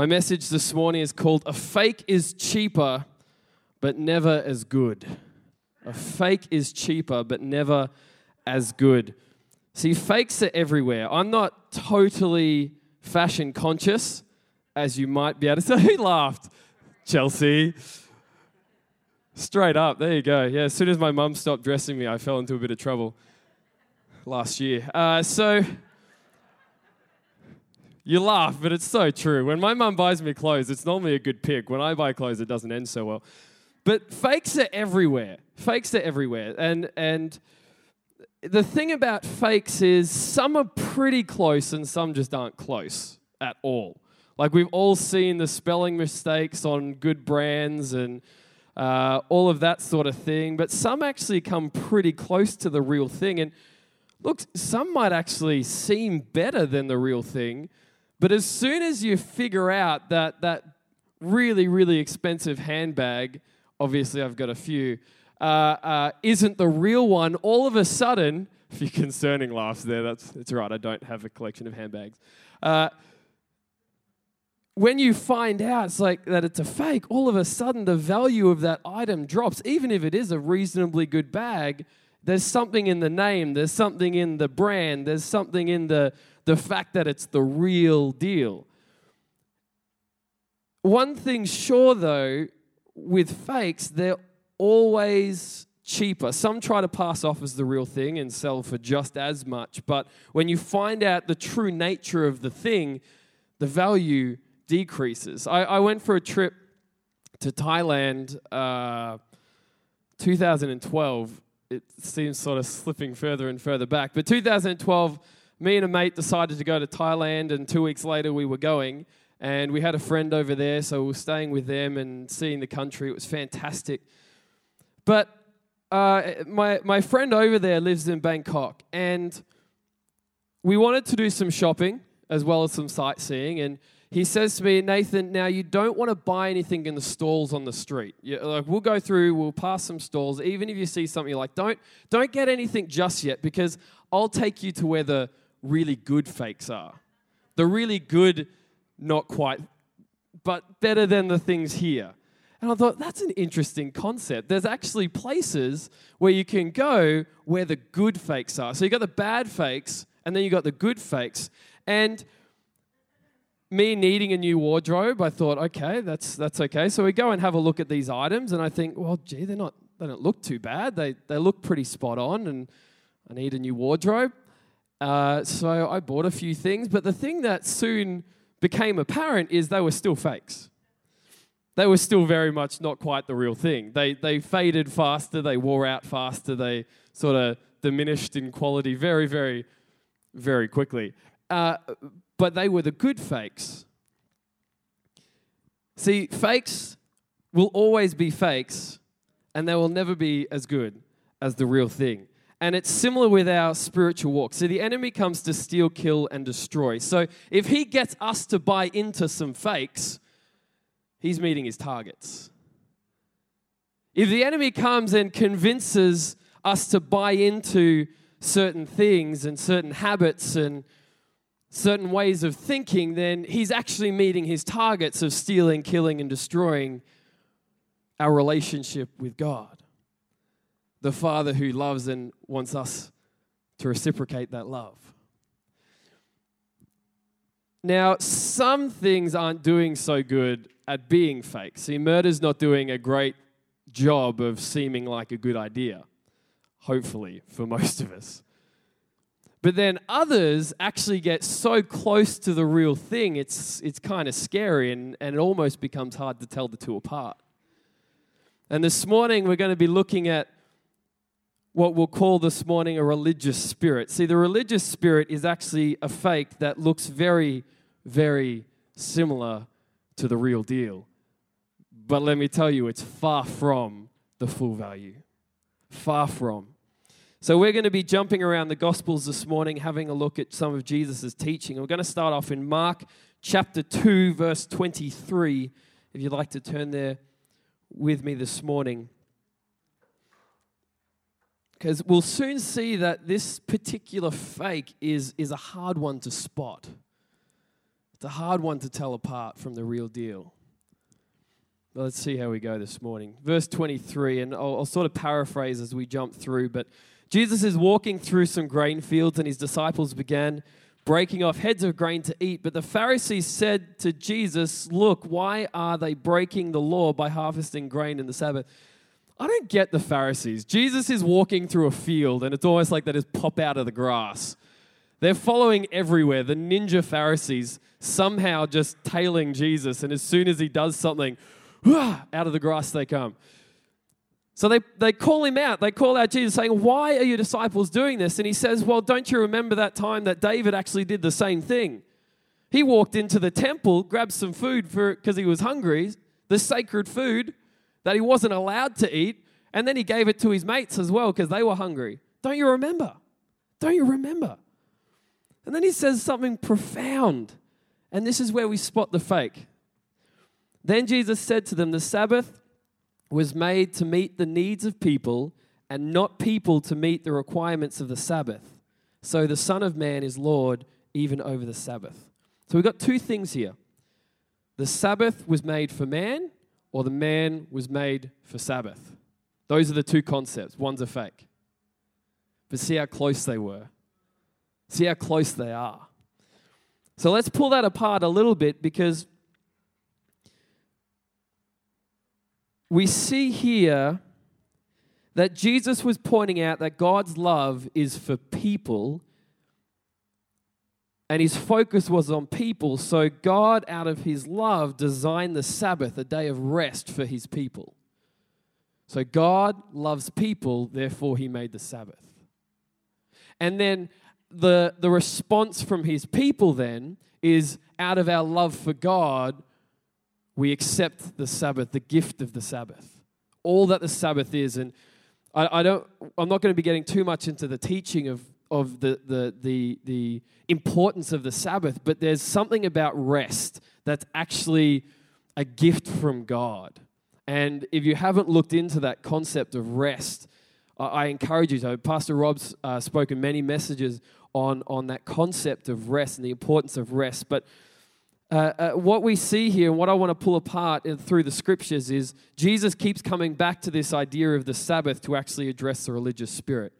My message this morning is called A Fake is Cheaper, but Never as Good. A fake is cheaper, but never as good. See, fakes are everywhere. I'm not totally fashion conscious, as you might be able to say. Who laughed? Chelsea. Straight up, there you go. Yeah, as soon as my mum stopped dressing me, I fell into a bit of trouble last year. Uh, so, you laugh, but it's so true. When my mum buys me clothes, it's normally a good pick. When I buy clothes, it doesn't end so well. But fakes are everywhere. Fakes are everywhere. And, and the thing about fakes is some are pretty close and some just aren't close at all. Like we've all seen the spelling mistakes on good brands and uh, all of that sort of thing, but some actually come pretty close to the real thing. And look, some might actually seem better than the real thing, but as soon as you figure out that that really, really expensive handbag, obviously I've got a few, uh, uh, isn't the real one, all of a sudden, a few concerning laughs there, that's, that's right, I don't have a collection of handbags. Uh, when you find out it's like that it's a fake, all of a sudden the value of that item drops. Even if it is a reasonably good bag, there's something in the name, there's something in the brand, there's something in the, the fact that it's the real deal. One thing sure though, with fakes, they're always cheaper. Some try to pass off as the real thing and sell for just as much, but when you find out the true nature of the thing, the value decreases. I, I went for a trip to Thailand uh, 2012. It seems sort of slipping further and further back. But 2012, me and a mate decided to go to Thailand, and two weeks later we were going. And we had a friend over there, so we were staying with them and seeing the country. It was fantastic. But uh, my, my friend over there lives in Bangkok, and we wanted to do some shopping as well as some sightseeing. And he says to me, Nathan, now you don't want to buy anything in the stalls on the street. You, like we'll go through, we'll pass some stalls. Even if you see something like, don't don't get anything just yet because I'll take you to where the really good fakes are. The really good, not quite, but better than the things here. And I thought, that's an interesting concept. There's actually places where you can go where the good fakes are. So you got the bad fakes, and then you got the good fakes. And me needing a new wardrobe, I thought, okay, that's that's okay. So we go and have a look at these items, and I think, well, gee, they're not they don't look too bad. They they look pretty spot on, and I need a new wardrobe. Uh, so I bought a few things, but the thing that soon became apparent is they were still fakes. They were still very much not quite the real thing. They they faded faster, they wore out faster, they sort of diminished in quality very, very, very quickly. Uh, but they were the good fakes. See, fakes will always be fakes, and they will never be as good as the real thing. And it's similar with our spiritual walk. So the enemy comes to steal, kill, and destroy. So if he gets us to buy into some fakes, he's meeting his targets. If the enemy comes and convinces us to buy into certain things and certain habits and certain ways of thinking, then he's actually meeting his targets of stealing, killing, and destroying our relationship with God. The Father who loves and wants us to reciprocate that love. Now, some things aren't doing so good at being fake. See, murder's not doing a great job of seeming like a good idea, hopefully, for most of us. But then others actually get so close to the real thing, it's, it's kind of scary and, and it almost becomes hard to tell the two apart. And this morning, we're going to be looking at what we'll call this morning a religious spirit. See, the religious spirit is actually a fake that looks very, very similar to the real deal. But let me tell you, it's far from the full value. Far from. So, we're going to be jumping around the Gospels this morning, having a look at some of Jesus' teaching. We're going to start off in Mark chapter 2, verse 23. If you'd like to turn there with me this morning. Because we'll soon see that this particular fake is, is a hard one to spot. It's a hard one to tell apart from the real deal. But let's see how we go this morning. Verse 23, and I'll, I'll sort of paraphrase as we jump through, but Jesus is walking through some grain fields, and his disciples began breaking off heads of grain to eat. But the Pharisees said to Jesus, Look, why are they breaking the law by harvesting grain in the Sabbath? I don't get the Pharisees. Jesus is walking through a field, and it's almost like they just pop out of the grass. They're following everywhere. The ninja Pharisees somehow just tailing Jesus, and as soon as he does something, out of the grass they come. So they, they call him out. They call out Jesus, saying, Why are your disciples doing this? And he says, Well, don't you remember that time that David actually did the same thing? He walked into the temple, grabbed some food for because he was hungry, the sacred food that he wasn't allowed to eat, and then he gave it to his mates as well because they were hungry. Don't you remember? Don't you remember? And then he says something profound. And this is where we spot the fake. Then Jesus said to them, The Sabbath was made to meet the needs of people and not people to meet the requirements of the Sabbath. So the Son of Man is Lord even over the Sabbath. So we've got two things here. The Sabbath was made for man, or the man was made for Sabbath. Those are the two concepts. One's a fake. But see how close they were. See how close they are. So let's pull that apart a little bit because we see here that Jesus was pointing out that God's love is for people and his focus was on people. So God, out of his love, designed the Sabbath, a day of rest for his people. So God loves people, therefore, he made the Sabbath. And then the, the response from his people then is out of our love for God, we accept the Sabbath, the gift of the Sabbath, all that the Sabbath is. And I, I don't, I'm not going to be getting too much into the teaching of, of the, the, the, the importance of the Sabbath, but there's something about rest that's actually a gift from God. And if you haven't looked into that concept of rest, I, encourage you to. Pastor Rob's uh, spoken many messages on, on that concept of rest and the importance of rest. But uh, uh, what we see here and what I want to pull apart through the scriptures is Jesus keeps coming back to this idea of the Sabbath to actually address the religious spirit.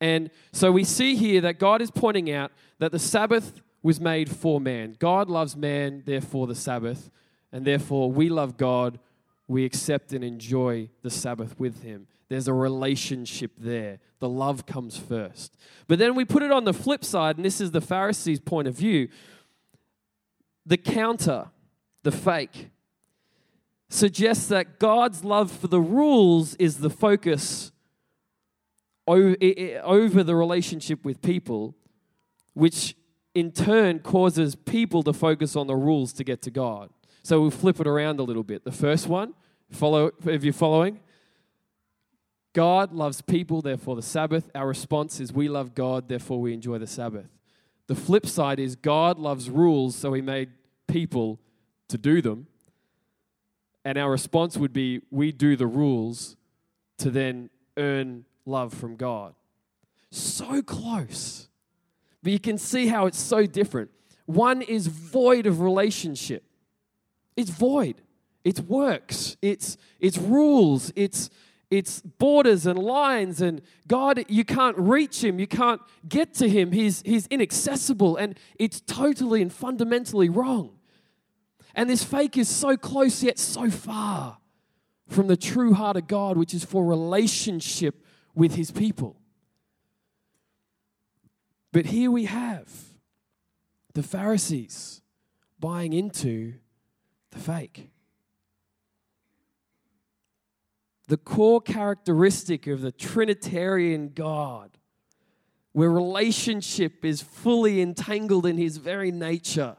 And so we see here that God is pointing out that the Sabbath was made for man. God loves man, therefore the Sabbath, and therefore we love God. We accept and enjoy the Sabbath with Him. There's a relationship there. The love comes first. But then we put it on the flip side, and this is the Pharisees' point of view the counter, the fake, suggests that God's love for the rules is the focus over the relationship with people, which in turn causes people to focus on the rules to get to God. So we'll flip it around a little bit. The first one, follow if you're following, God loves people, therefore the Sabbath. Our response is we love God, therefore we enjoy the Sabbath. The flip side is God loves rules, so he made people to do them. And our response would be we do the rules to then earn love from God. So close. But you can see how it's so different. One is void of relationship. It's void. It's works. It's it's rules. It's it's borders and lines and god you can't reach him you can't get to him he's, he's inaccessible and it's totally and fundamentally wrong and this fake is so close yet so far from the true heart of god which is for relationship with his people but here we have the pharisees buying into the fake the core characteristic of the Trinitarian God, where relationship is fully entangled in his very nature,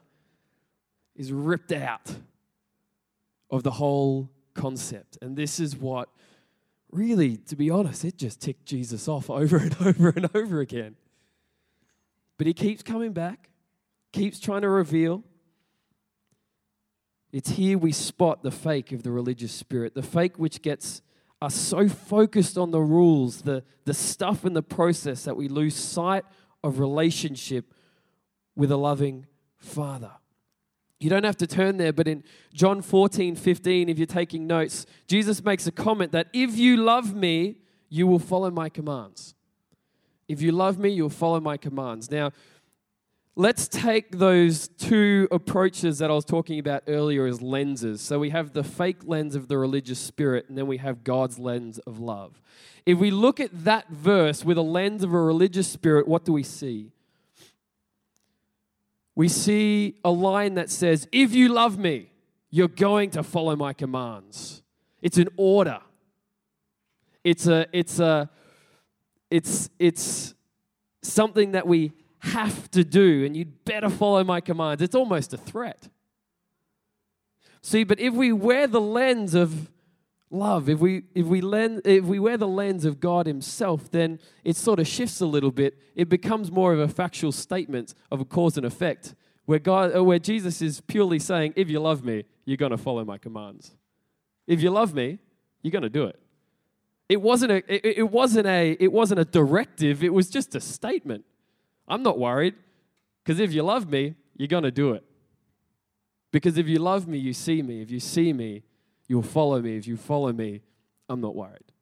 is ripped out of the whole concept. And this is what really, to be honest, it just ticked Jesus off over and over and over again. But he keeps coming back, keeps trying to reveal. It's here we spot the fake of the religious spirit, the fake which gets us so focused on the rules, the, the stuff in the process, that we lose sight of relationship with a loving Father. You don't have to turn there, but in John 14, 15, if you're taking notes, Jesus makes a comment that if you love me, you will follow my commands. If you love me, you'll follow my commands. Now, let's take those two approaches that I was talking about earlier as lenses. So we have the fake lens of the religious spirit, and then we have God's lens of love. If we look at that verse with a lens of a religious spirit, what do we see? We see a line that says, If you love me, you're going to follow my commands. It's an order. It's a, it's a, it's, it's something that we have to do, and you'd better follow my commands. It's almost a threat. See, but if we wear the lens of love, if we if we lens, if we wear the lens of God Himself, then it sort of shifts a little bit. It becomes more of a factual statement of a cause and effect, where God, uh, where Jesus is purely saying, "If you love me, you're going to follow my commands. If you love me, you're going to do it." It wasn't a it, it wasn't a it wasn't a directive. It was just a statement. I'm not worried because if you love me, you're going to do it. Because if you love me, you see me. If you see me, You'll follow me. If you follow me, I'm not worried.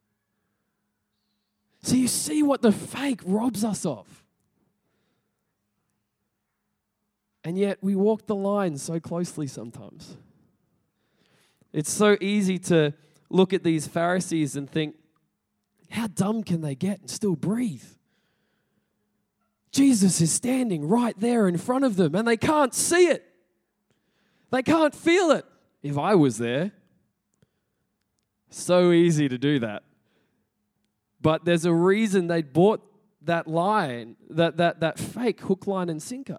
So you see what the fake robs us of. And yet we walk the line so closely sometimes. It's so easy to look at these Pharisees and think, how dumb can they get and still breathe? Jesus is standing right there in front of them and they can't see it. They can't feel it. If I was there, so easy to do that. But there's a reason they bought that line, that, that, that fake hook, line, and sinker.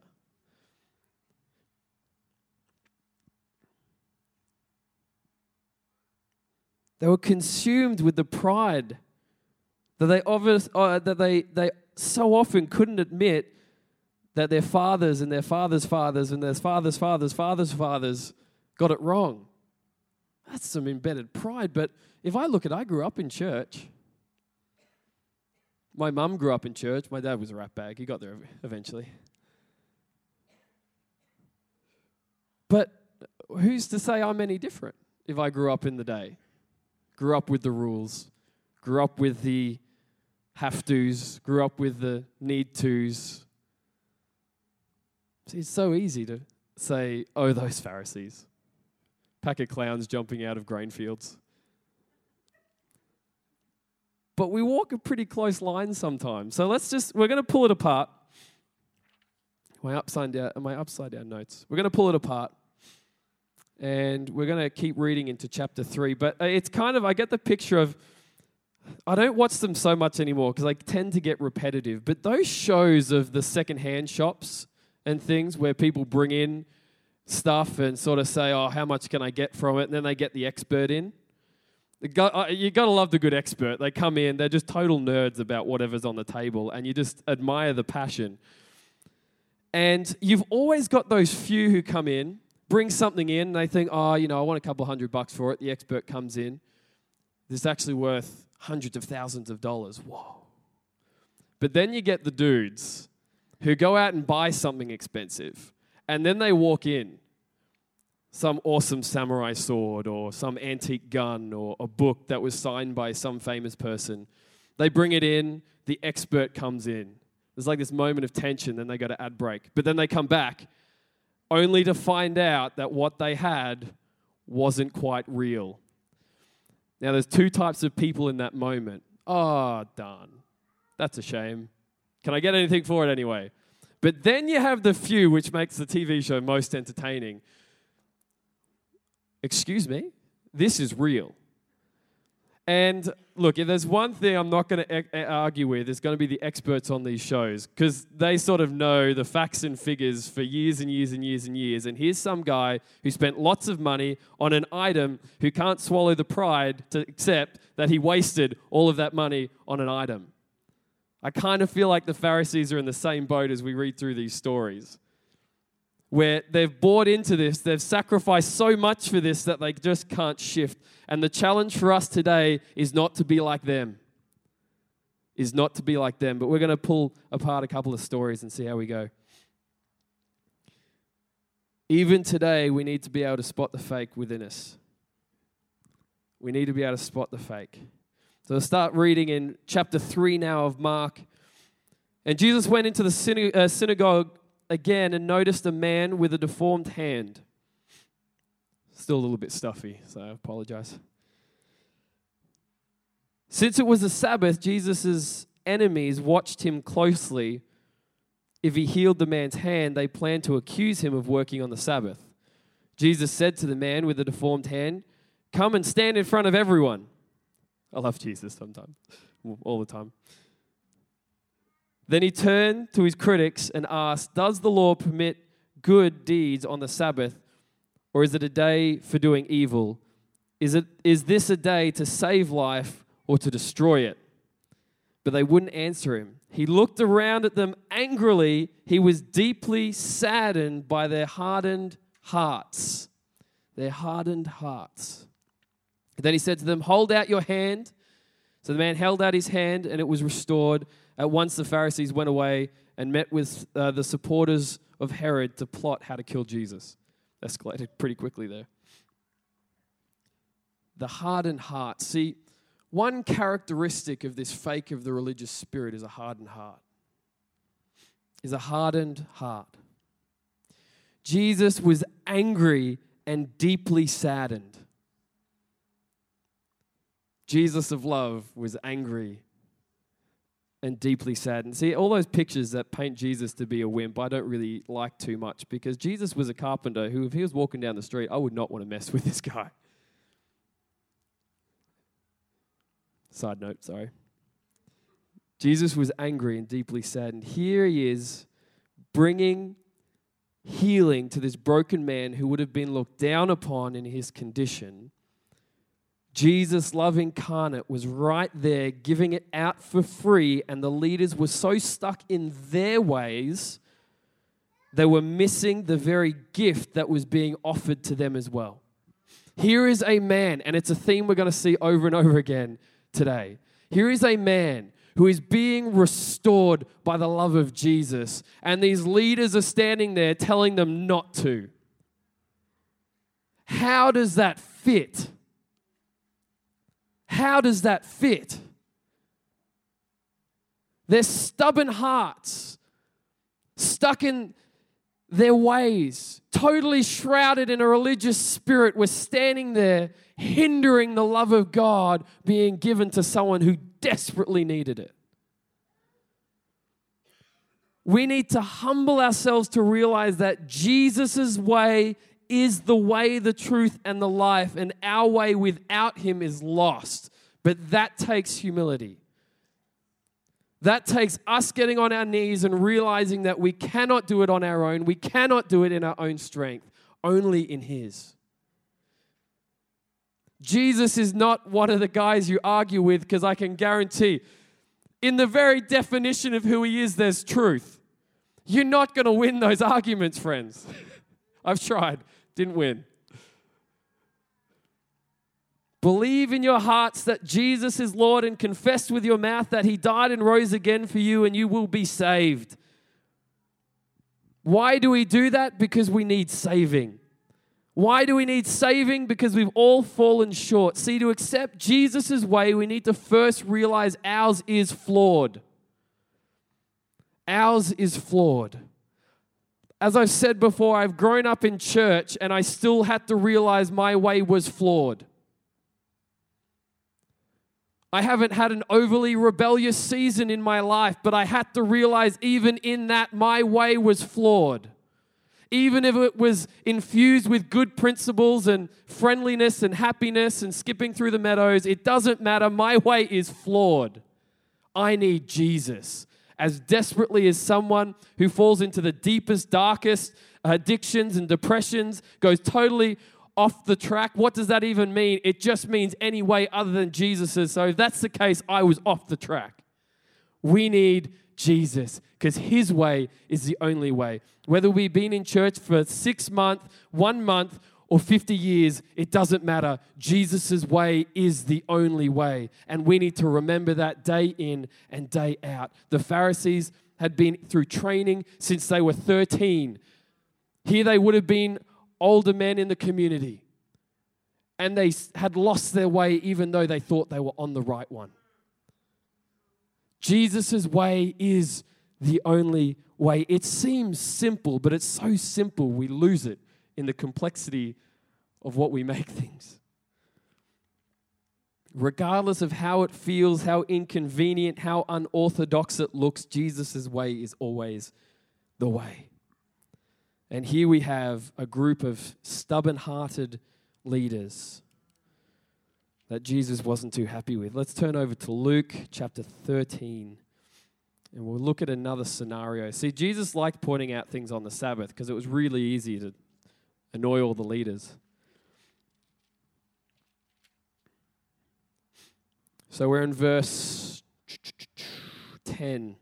They were consumed with the pride that they, obvious, uh, that they, they so often couldn't admit that their fathers and their fathers' fathers and their fathers' fathers' fathers' fathers got it wrong. That's some embedded pride. But if I look at, I grew up in church. My mum grew up in church. My dad was a rat bag. He got there eventually. But who's to say I'm any different if I grew up in the day? Grew up with the rules, grew up with the have tos, grew up with the need tos. See, it's so easy to say, oh, those Pharisees pack of clowns jumping out of grain fields. But we walk a pretty close line sometimes. So let's just, we're going to pull it apart. My upside down, my upside down notes. We're going to pull it apart. And we're going to keep reading into chapter three. But uh, it's kind of, I get the picture of, I don't watch them so much anymore because I tend to get repetitive. But those shows of the secondhand shops and things where people bring in stuff and sort of say, oh, how much can I get from it? And then they get the expert in. Uh, you got to love the good expert. They come in, they're just total nerds about whatever's on the table, and you just admire the passion. And you've always got those few who come in, bring something in, and they think, oh, you know, I want a couple hundred bucks for it. The expert comes in. This is actually worth hundreds of thousands of dollars. Whoa. But then you get the dudes who go out and buy something expensive, and then they walk in some awesome samurai sword or some antique gun or a book that was signed by some famous person. They bring it in, the expert comes in. There's like this moment of tension, then they go to ad break. But then they come back only to find out that what they had wasn't quite real. Now, there's two types of people in that moment. Oh, darn. That's a shame. Can I get anything for it anyway? But then you have the few, which makes the TV show most entertaining, Excuse me? This is real. And look, if there's one thing I'm not going to argue with, it's going to be the experts on these shows because they sort of know the facts and figures for years and years and years and years. And here's some guy who spent lots of money on an item who can't swallow the pride to accept that he wasted all of that money on an item. I kind of feel like the Pharisees are in the same boat as we read through these stories where they've bought into this, they've sacrificed so much for this that they just can't shift. And the challenge for us today is not to be like them. Is not to be like them. But we're going to pull apart a couple of stories and see how we go. Even today, we need to be able to spot the fake within us. We need to be able to spot the fake. So we'll start reading in chapter 3 now of Mark. And Jesus went into the uh, synagogue again and noticed a man with a deformed hand. Still a little bit stuffy, so I apologize. Since it was the Sabbath, Jesus' enemies watched him closely. If he healed the man's hand, they planned to accuse him of working on the Sabbath. Jesus said to the man with the deformed hand, Come and stand in front of everyone. I love Jesus sometimes, all the time. Then he turned to his critics and asked, Does the law permit good deeds on the Sabbath, or is it a day for doing evil? Is, it, is this a day to save life or to destroy it. But they wouldn't answer him. He looked around at them angrily. He was deeply saddened by their hardened hearts. Their hardened hearts. then he said to them, Hold out your hand. So the man held out his hand and it was restored. At once the Pharisees went away and met with uh, the supporters of Herod to plot how to kill Jesus. Escalated pretty quickly there. The hardened heart. See, one characteristic of this fake of the religious spirit is a hardened heart. Is a hardened heart. Jesus was angry and deeply saddened. Jesus of love was angry and deeply saddened. See, all those pictures that paint Jesus to be a wimp, I don't really like too much because Jesus was a carpenter who, if he was walking down the street, I would not want to mess with this guy. Side note, sorry. Jesus was angry and deeply saddened. Here he is bringing healing to this broken man who would have been looked down upon in his condition. Jesus, love incarnate, was right there giving it out for free, and the leaders were so stuck in their ways, they were missing the very gift that was being offered to them as well. Here is a man, and it's a theme we're going to see over and over again today. Here is a man who is being restored by the love of Jesus, and these leaders are standing there telling them not to. How does that fit? How does that fit? Their stubborn hearts, stuck in their ways, totally shrouded in a religious spirit, were standing there hindering the love of God being given to someone who desperately needed it. We need to humble ourselves to realize that Jesus' way is the way, the truth, and the life, and our way without Him is lost. But that takes humility. That takes us getting on our knees and realizing that we cannot do it on our own. We cannot do it in our own strength, only in His. Jesus is not one of the guys you argue with because I can guarantee, in the very definition of who He is, there's truth. You're not going to win those arguments, friends. I've tried, didn't win. Believe in your hearts that Jesus is Lord and confess with your mouth that He died and rose again for you, and you will be saved. Why do we do that? Because we need saving. Why do we need saving? Because we've all fallen short. See, to accept Jesus' way, we need to first realize ours is flawed. Ours is flawed. As I've said before, I've grown up in church and I still had to realize my way was flawed. I haven't had an overly rebellious season in my life, but I had to realize even in that my way was flawed. Even if it was infused with good principles and friendliness and happiness and skipping through the meadows, it doesn't matter. My way is flawed. I need Jesus as desperately as someone who falls into the deepest, darkest addictions and depressions, goes totally off the track. What does that even mean? It just means any way other than Jesus's. So if that's the case, I was off the track. We need Jesus because his way is the only way. Whether we've been in church for six months, one month, or 50 years, it doesn't matter. Jesus' way is the only way. And we need to remember that day in and day out. The Pharisees had been through training since they were 13 Here they would have been older men in the community, and they had lost their way even though they thought they were on the right one. Jesus' way is the only way. It seems simple, but it's so simple we lose it in the complexity of what we make things. Regardless of how it feels, how inconvenient, how unorthodox it looks, Jesus' way is always the way. And here we have a group of stubborn hearted leaders that Jesus wasn't too happy with. Let's turn over to Luke chapter 13 and we'll look at another scenario. See, Jesus liked pointing out things on the Sabbath because it was really easy to annoy all the leaders. So we're in verse 10.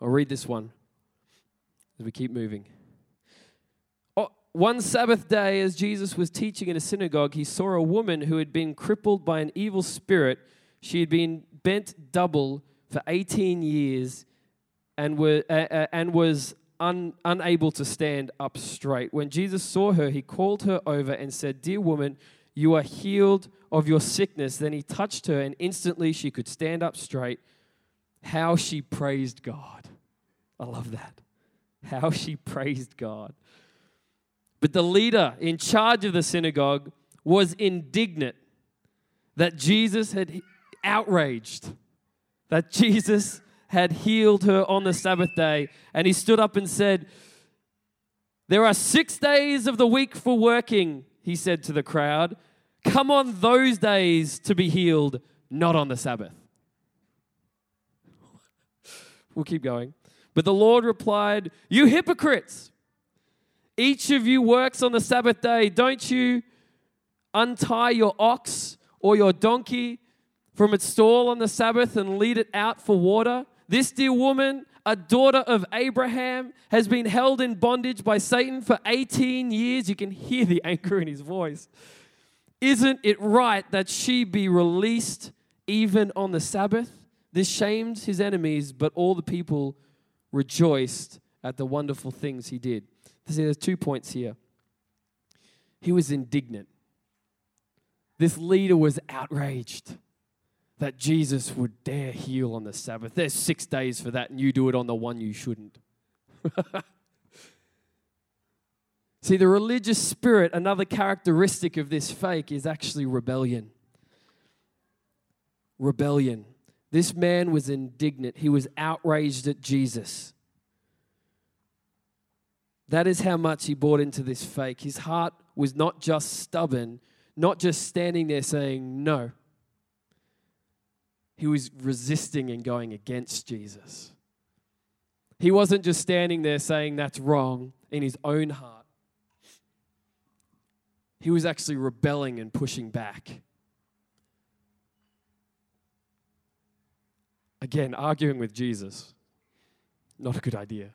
I'll read this one as we keep moving. One Sabbath day, as Jesus was teaching in a synagogue, he saw a woman who had been crippled by an evil spirit. She had been bent double for 18 years and, uh, uh, and was un, unable to stand up straight. When Jesus saw her, he called her over and said, Dear woman, you are healed of your sickness. Then he touched her, and instantly she could stand up straight. How she praised God. I love that. How she praised God. But the leader in charge of the synagogue was indignant that Jesus had outraged, that Jesus had healed her on the Sabbath day. And he stood up and said, There are six days of the week for working, he said to the crowd. Come on those days to be healed, not on the Sabbath. We'll keep going. But the Lord replied, You hypocrites! Each of you works on the Sabbath day. Don't you untie your ox or your donkey from its stall on the Sabbath and lead it out for water? This dear woman, a daughter of Abraham, has been held in bondage by Satan for 18 years. You can hear the anger in his voice. Isn't it right that she be released even on the Sabbath? This shamed his enemies, but all the people rejoiced at the wonderful things he did. See, there's two points here. He was indignant. This leader was outraged that Jesus would dare heal on the Sabbath. There's six days for that, and you do it on the one you shouldn't. See, the religious spirit, another characteristic of this fake, is actually rebellion. Rebellion. This man was indignant, he was outraged at Jesus. That is how much he bought into this fake. His heart was not just stubborn, not just standing there saying no. He was resisting and going against Jesus. He wasn't just standing there saying that's wrong in his own heart. He was actually rebelling and pushing back. Again, arguing with Jesus, not a good idea.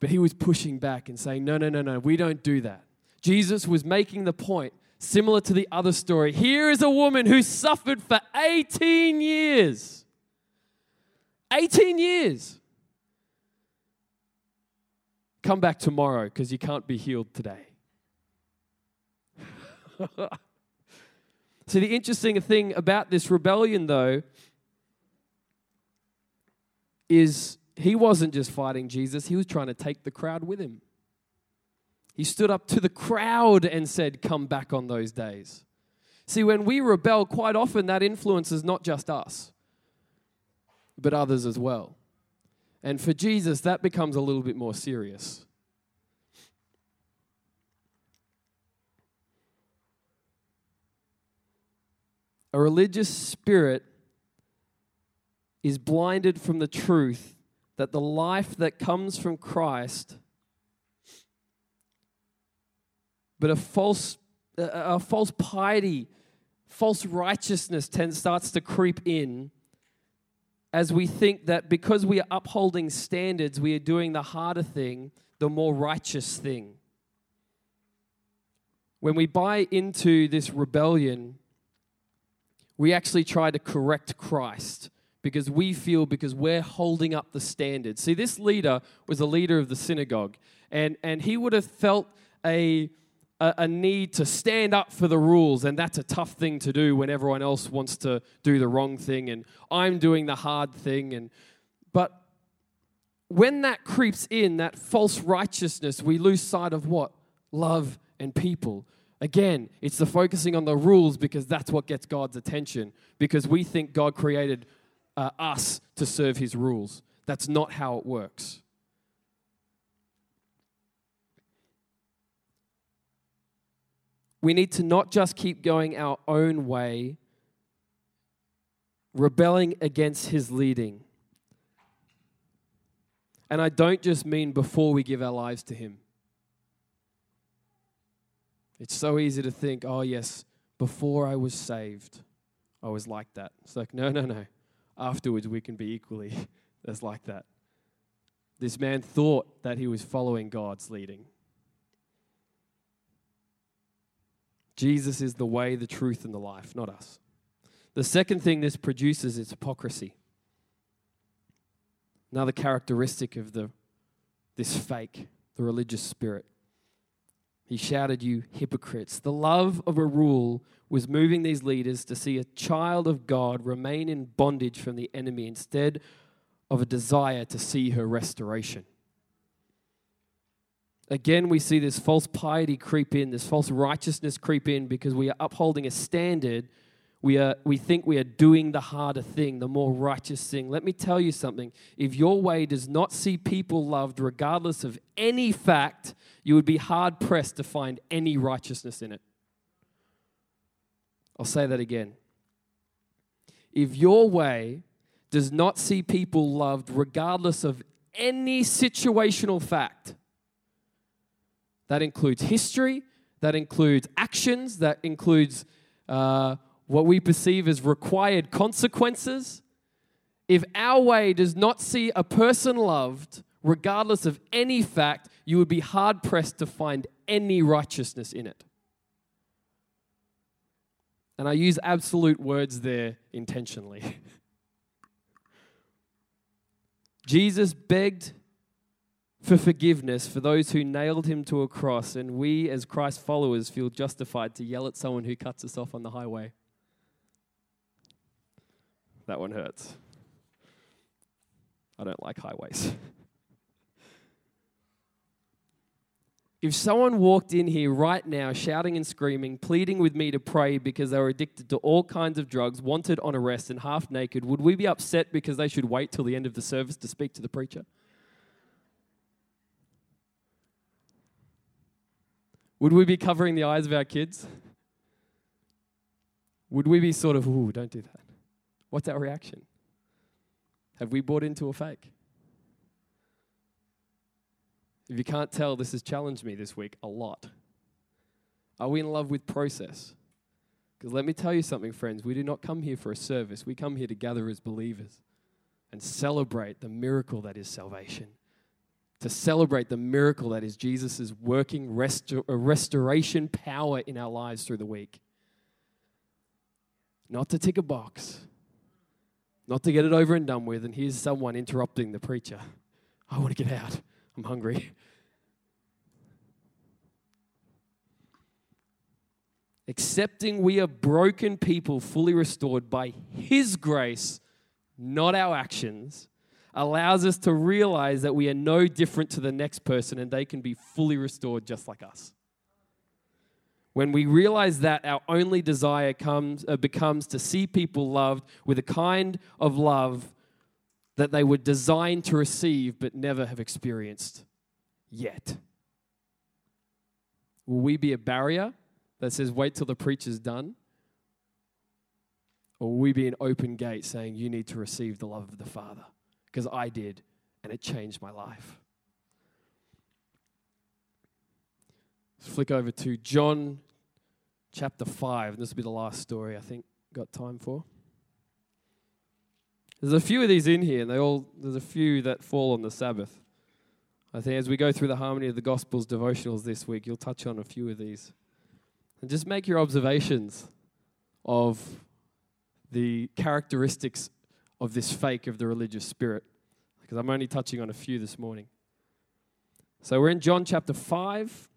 But he was pushing back and saying, No, no, no, no, we don't do that. Jesus was making the point Similar to the other story, here is a woman who suffered for 18 years. 18 years. Come back tomorrow because you can't be healed today. See, the interesting thing about this rebellion, though, is he wasn't just fighting Jesus, he was trying to take the crowd with him. He stood up to the crowd and said, Come back on those days. See, when we rebel, quite often that influences not just us, but others as well. And for Jesus, that becomes a little bit more serious. A religious spirit is blinded from the truth that the life that comes from Christ But a false, a false piety, false righteousness tends, starts to creep in as we think that because we are upholding standards, we are doing the harder thing, the more righteous thing. When we buy into this rebellion, we actually try to correct Christ because we feel because we're holding up the standard. See, this leader was a leader of the synagogue, And, and he would have felt a, a, a need to stand up for the rules, and that's a tough thing to do when everyone else wants to do the wrong thing, and I'm doing the hard thing. And, but when that creeps in, that false righteousness, we lose sight of what? Love and people. Again, it's the focusing on the rules because that's what gets God's attention, because we think God created uh, us to serve his rules. That's not how it works. We need to not just keep going our own way, rebelling against his leading. And I don't just mean before we give our lives to him. It's so easy to think, oh, yes, before I was saved, I was like that. It's like, no, no, no. Afterwards, we can be equally as like that. This man thought that he was following God's leading. Jesus is the way, the truth, and the life, not us. The second thing this produces is hypocrisy. Another characteristic of the, this fake, the religious spirit. He shouted, You hypocrites. The love of a rule was moving these leaders to see a child of God remain in bondage from the enemy instead of a desire to see her restoration. Again, we see this false piety creep in, this false righteousness creep in because we are upholding a standard we, are, we think we are doing the harder thing, the more righteous thing. Let me tell you something. If your way does not see people loved, regardless of any fact, you would be hard pressed to find any righteousness in it. I'll say that again. If your way does not see people loved, regardless of any situational fact, that includes history, that includes actions, that includes uh, what we perceive as required consequences, if our way does not see a person loved, regardless of any fact, you would be hard pressed to find any righteousness in it. And I use absolute words there intentionally. Jesus begged for forgiveness for those who nailed him to a cross, and we, as Christ followers, feel justified to yell at someone who cuts us off on the highway. That one hurts. I don't like highways. if someone walked in here right now shouting and screaming, pleading with me to pray because they were addicted to all kinds of drugs, wanted on arrest, and half naked, would we be upset because they should wait till the end of the service to speak to the preacher? Would we be covering the eyes of our kids? Would we be sort of, ooh, don't do that? What's our reaction? Have we bought into a fake? If you can't tell, this has challenged me this week a lot. Are we in love with process? Because let me tell you something, friends. We do not come here for a service. We come here to gather as believers and celebrate the miracle that is salvation. To celebrate the miracle that is Jesus' working restor- uh, restoration power in our lives through the week. Not to tick a box, not to get it over and done with, and here's someone interrupting the preacher. I want to get out. I'm hungry. Accepting we are broken people fully restored by His grace, not our actions, allows us to realize that we are no different to the next person and they can be fully restored just like us. When we realize that our only desire comes, uh, becomes to see people loved with a kind of love that they were designed to receive but never have experienced yet. Will we be a barrier that says, wait till the preacher's done? Or will we be an open gate saying, you need to receive the love of the Father? Because I did, and it changed my life. Let's flick over to John chapter 5. And this will be the last story I think got time for. There's a few of these in here, and they all there's a few that fall on the Sabbath. I think as we go through the harmony of the Gospels devotionals this week, you'll touch on a few of these. And just make your observations of the characteristics of this fake of the religious spirit, because I'm only touching on a few this morning. So we're in John chapter 5,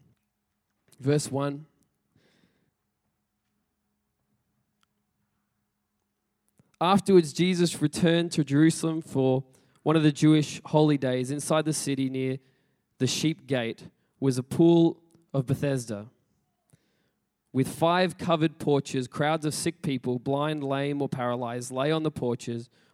verse 1. Afterwards, Jesus returned to Jerusalem for one of the Jewish holy days. Inside the city, near the sheep gate, was a pool of Bethesda with five covered porches. Crowds of sick people, blind, lame, or paralyzed, lay on the porches.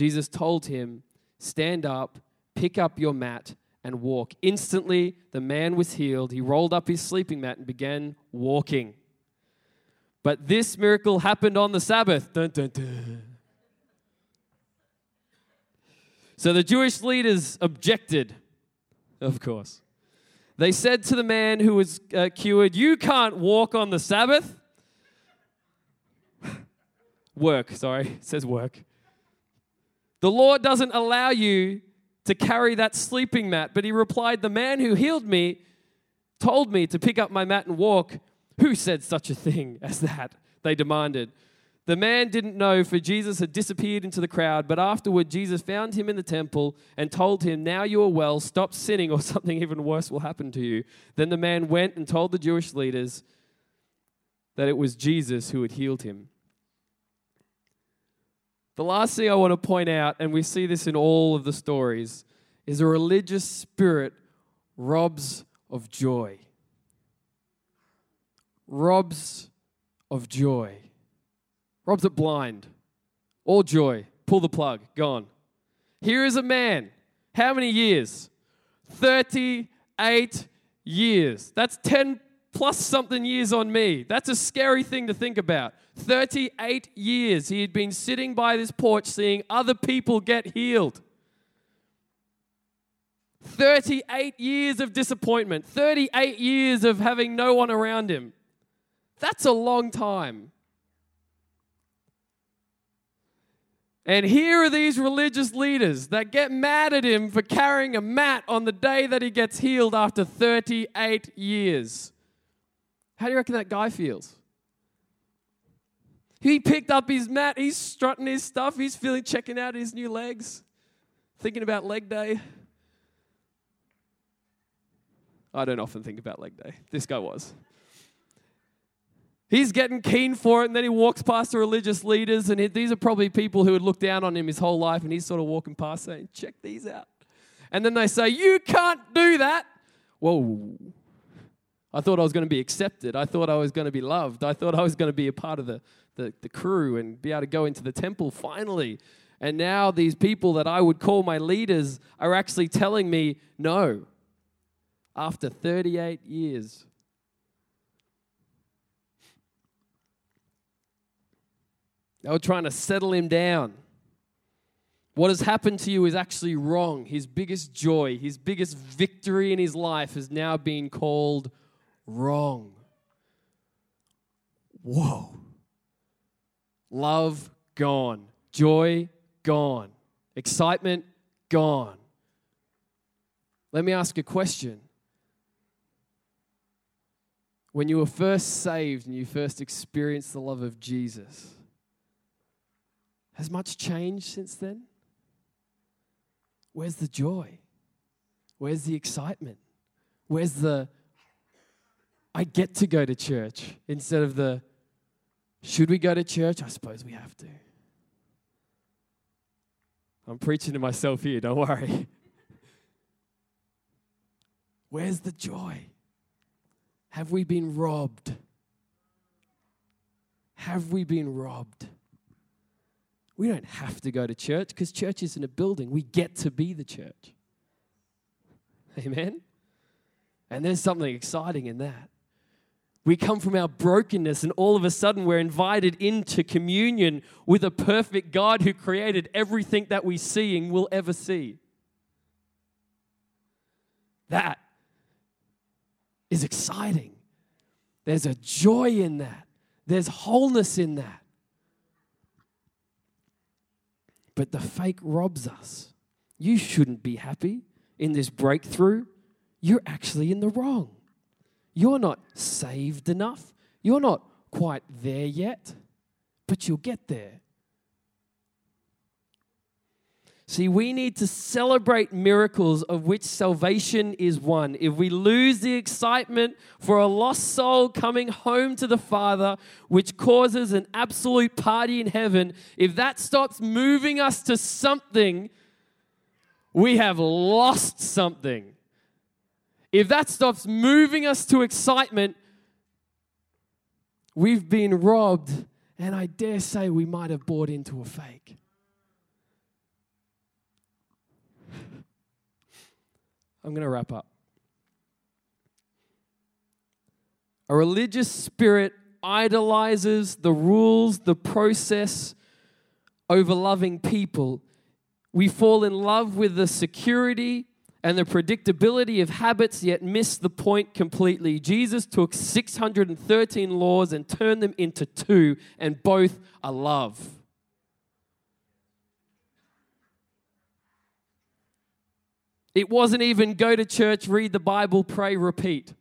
Jesus told him, Stand up, pick up your mat, and walk. Instantly, the man was healed. He rolled up his sleeping mat and began walking. But this miracle happened on the Sabbath. Dun, dun, dun. So the Jewish leaders objected, of course. They said to the man who was uh, cured, You can't walk on the Sabbath. work, sorry, it says work. The Lord doesn't allow you to carry that sleeping mat. But he replied, The man who healed me told me to pick up my mat and walk. Who said such a thing as that? They demanded. The man didn't know, for Jesus had disappeared into the crowd. But afterward, Jesus found him in the temple and told him, Now you are well, stop sinning, or something even worse will happen to you. Then the man went and told the Jewish leaders that it was Jesus who had healed him. The last thing I want to point out, and we see this in all of the stories, is a religious spirit robs of joy robs of joy. Robs it blind. All joy. Pull the plug. Gone. Here is a man. How many years? 38 years. That's 10 plus something years on me. That's a scary thing to think about. 38 years he had been sitting by this porch seeing other people get healed. 38 years of disappointment, 38 years of having no one around him. That's a long time. And here are these religious leaders that get mad at him for carrying a mat on the day that he gets healed after 38 years. How do you reckon that guy feels? He picked up his mat, he's strutting his stuff, he's feeling checking out his new legs, thinking about leg day. I don't often think about leg day. This guy was. He's getting keen for it, and then he walks past the religious leaders, and these are probably people who had looked down on him his whole life, and he's sort of walking past saying, Check these out. And then they say, You can't do that. Whoa. I thought I was going to be accepted. I thought I was going to be loved. I thought I was going to be a part of the, the, the crew and be able to go into the temple finally. And now these people that I would call my leaders are actually telling me no after 38 years. They were trying to settle him down. What has happened to you is actually wrong. His biggest joy, his biggest victory in his life has now been called wrong. Whoa. Love gone. Joy gone. Excitement gone. Let me ask a question. When you were first saved and you first experienced the love of Jesus, has much changed since then? Where's the joy? Where's the excitement? Where's the I get to go to church instead of the should we go to church? I suppose we have to. I'm preaching to myself here, don't worry. Where's the joy? Have we been robbed? Have we been robbed? We don't have to go to church because church isn't a building. We get to be the church. Amen? And there's something exciting in that. We come from our brokenness, and all of a sudden we're invited into communion with a perfect God who created everything that we see and will ever see. That is exciting. There's a joy in that, there's wholeness in that. But the fake robs us. You shouldn't be happy in this breakthrough. You're actually in the wrong. You're not saved enough. You're not quite there yet, but you'll get there. See, we need to celebrate miracles of which salvation is one. If we lose the excitement for a lost soul coming home to the Father, which causes an absolute party in heaven, if that stops moving us to something, we have lost something. If that stops moving us to excitement, we've been robbed, and I dare say we might have bought into a fake. I'm going to wrap up. A religious spirit idolizes the rules, the process over loving people. We fall in love with the security and the predictability of habits, yet miss the point completely. Jesus took 613 laws and turned them into two, and both are love. It wasn't even go to church, read the Bible, pray, repeat.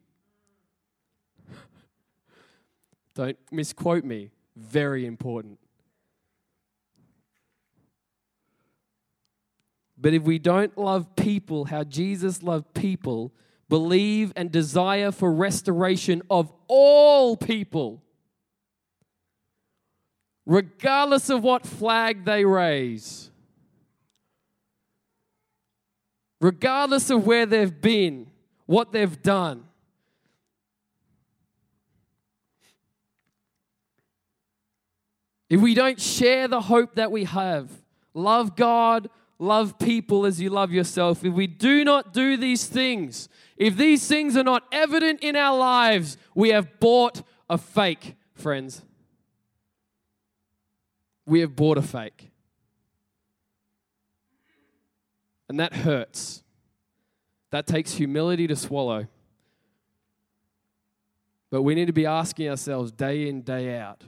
Don't misquote me. Very important. But if we don't love people how Jesus loved people, believe and desire for restoration of all people, regardless of what flag they raise, regardless of where they've been, what they've done. If we don't share the hope that we have, love God, love people as you love yourself, if we do not do these things, if these things are not evident in our lives, we have bought a fake, friends. We have bought a fake. And that hurts. That takes humility to swallow. But we need to be asking ourselves day in, day out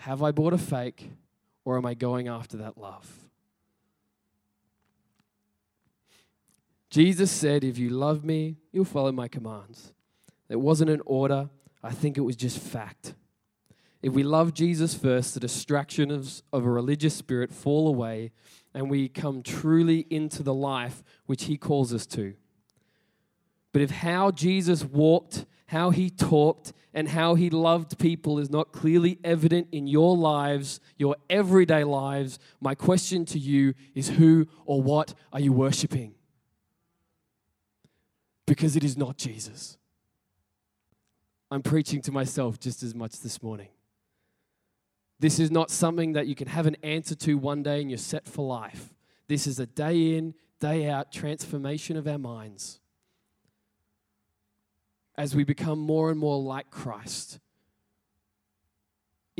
have I bought a fake or am I going after that love? Jesus said, If you love me, you'll follow my commands. It wasn't an order, I think it was just fact. If we love Jesus first, the distractions of a religious spirit fall away and we come truly into the life which he calls us to. But if how Jesus walked, how he talked, and how he loved people is not clearly evident in your lives, your everyday lives, my question to you is who or what are you worshiping? Because it is not Jesus. I'm preaching to myself just as much this morning. This is not something that you can have an answer to one day and you're set for life. This is a day in, day out transformation of our minds as we become more and more like Christ.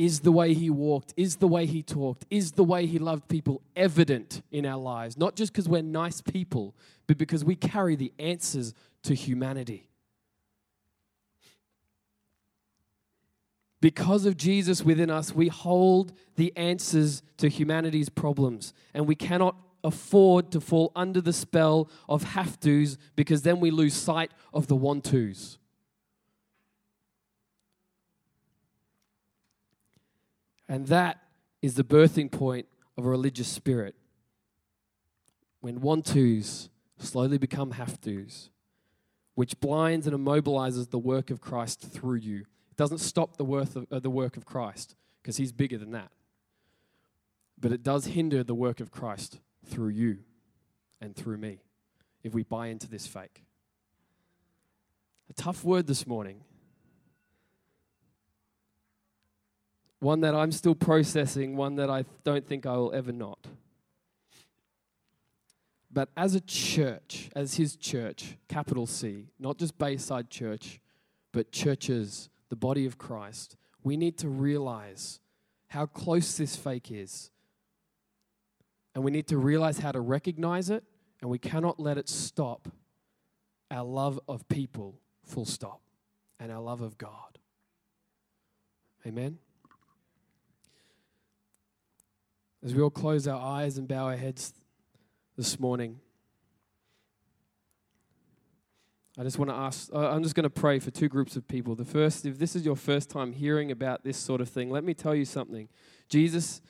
Is the way he walked, is the way he talked, is the way he loved people evident in our lives? Not just because we're nice people, but because we carry the answers to humanity. Because of Jesus within us, we hold the answers to humanity's problems, and we cannot afford to fall under the spell of have tos because then we lose sight of the want tos. And that is the birthing point of a religious spirit. When want tos slowly become have tos, which blinds and immobilizes the work of Christ through you It doesn't stop the, worth of, uh, the work of Christ because he's bigger than that. But it does hinder the work of Christ through you and through me if we buy into this fake. A tough word this morning. One that I'm still processing, one that I don't think I will ever not. But as a church, as his church, capital C, not just Bayside Church, but churches the body of Christ, we need to realize how close this fake is. And we need to realize how to recognize it, and we cannot let it stop our love of people full stop, and our love of God. Amen. As we all close our eyes and bow our heads this morning, I just want to ask, I'm just going to pray for two groups of people. The first, if this is your first time hearing about this sort of thing, let me tell you something. Jesus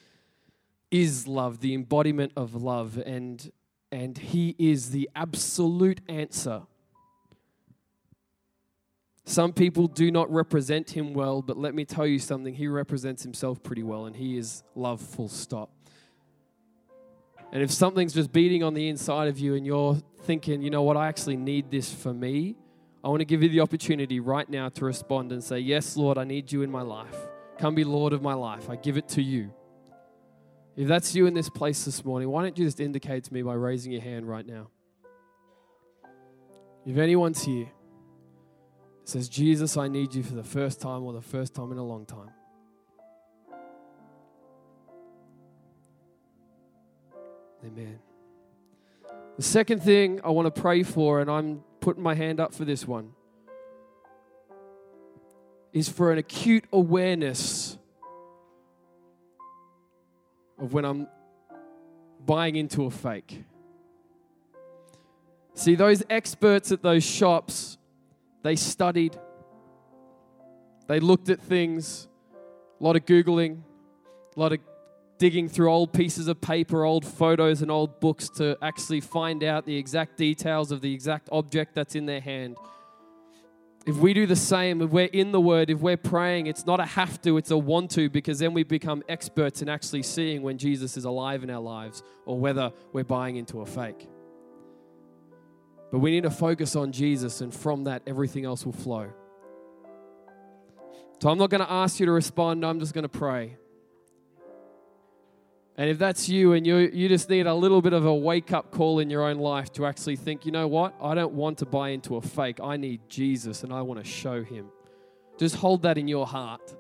is love, the embodiment of love, and, and He is the absolute answer. Some people do not represent Him well, but let me tell you something. He represents Himself pretty well, and He is love, full stop. And if something's just beating on the inside of you and you're thinking, you know what, I actually need this for me, I want to give you the opportunity right now to respond and say, Yes, Lord, I need you in my life. Come be Lord of my life. I give it to you. If that's you in this place this morning, why don't you just indicate to me by raising your hand right now? If anyone's here, says, Jesus, I need you for the first time or the first time in a long time. Amen. The second thing I want to pray for, and I'm putting my hand up for this one, is for an acute awareness of when I'm buying into a fake. See, those experts at those shops, they studied, they looked at things, a lot of Googling, a lot of digging through old pieces of paper, old photos, and old books to actually find out the exact details of the exact object that's in their hand. If we do the same, if we're in the Word, if we're praying, it's not a have to, it's a want to, because then we become experts in actually seeing when Jesus is alive in our lives or whether we're buying into a fake. But we need to focus on Jesus, and from that, everything else will flow. So I'm not going to ask you to respond, I'm just going to pray. And if that's you and you, you just need a little bit of a wake up call in your own life to actually think, you know what? I don't want to buy into a fake. I need Jesus and I want to show him. Just hold that in your heart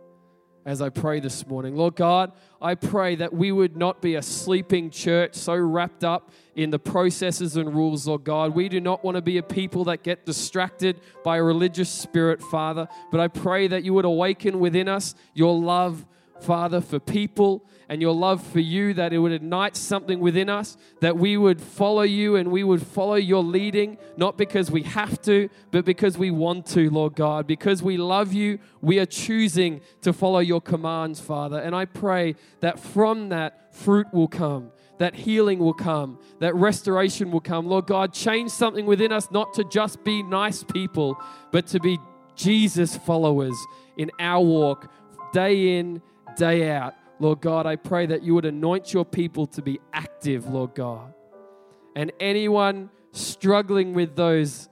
as I pray this morning. Lord God, I pray that we would not be a sleeping church so wrapped up in the processes and rules, Lord God. We do not want to be a people that get distracted by a religious spirit, Father, but I pray that you would awaken within us your love, Father, for people and your love for you, that it would ignite something within us, that we would follow you and we would follow your leading, not because we have to, but because we want to, Lord God. Because we love you, we are choosing to follow your commands, Father. And I pray that from that, fruit will come that healing will come, that restoration will come. Lord God, change something within us not to just be nice people, but to be Jesus followers in our walk, day in, day out. Lord God, I pray that you would anoint your people to be active, Lord God. And anyone struggling with those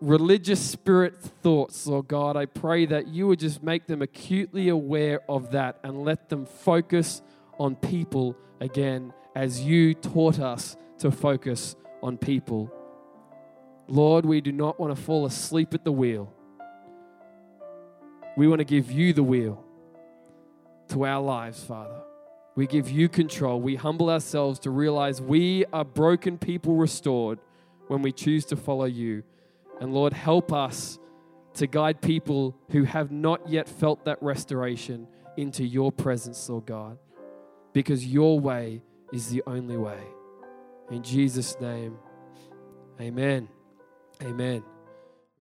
religious spirit thoughts, Lord God, I pray that you would just make them acutely aware of that and let them focus on people again as you taught us to focus on people. Lord, we do not want to fall asleep at the wheel. We want to give you the wheel to our lives, Father. We give you control. We humble ourselves to realize we are broken people restored when we choose to follow you. And Lord, help us to guide people who have not yet felt that restoration into your presence, Lord God, because your way is the only way. In Jesus' name, amen. Amen.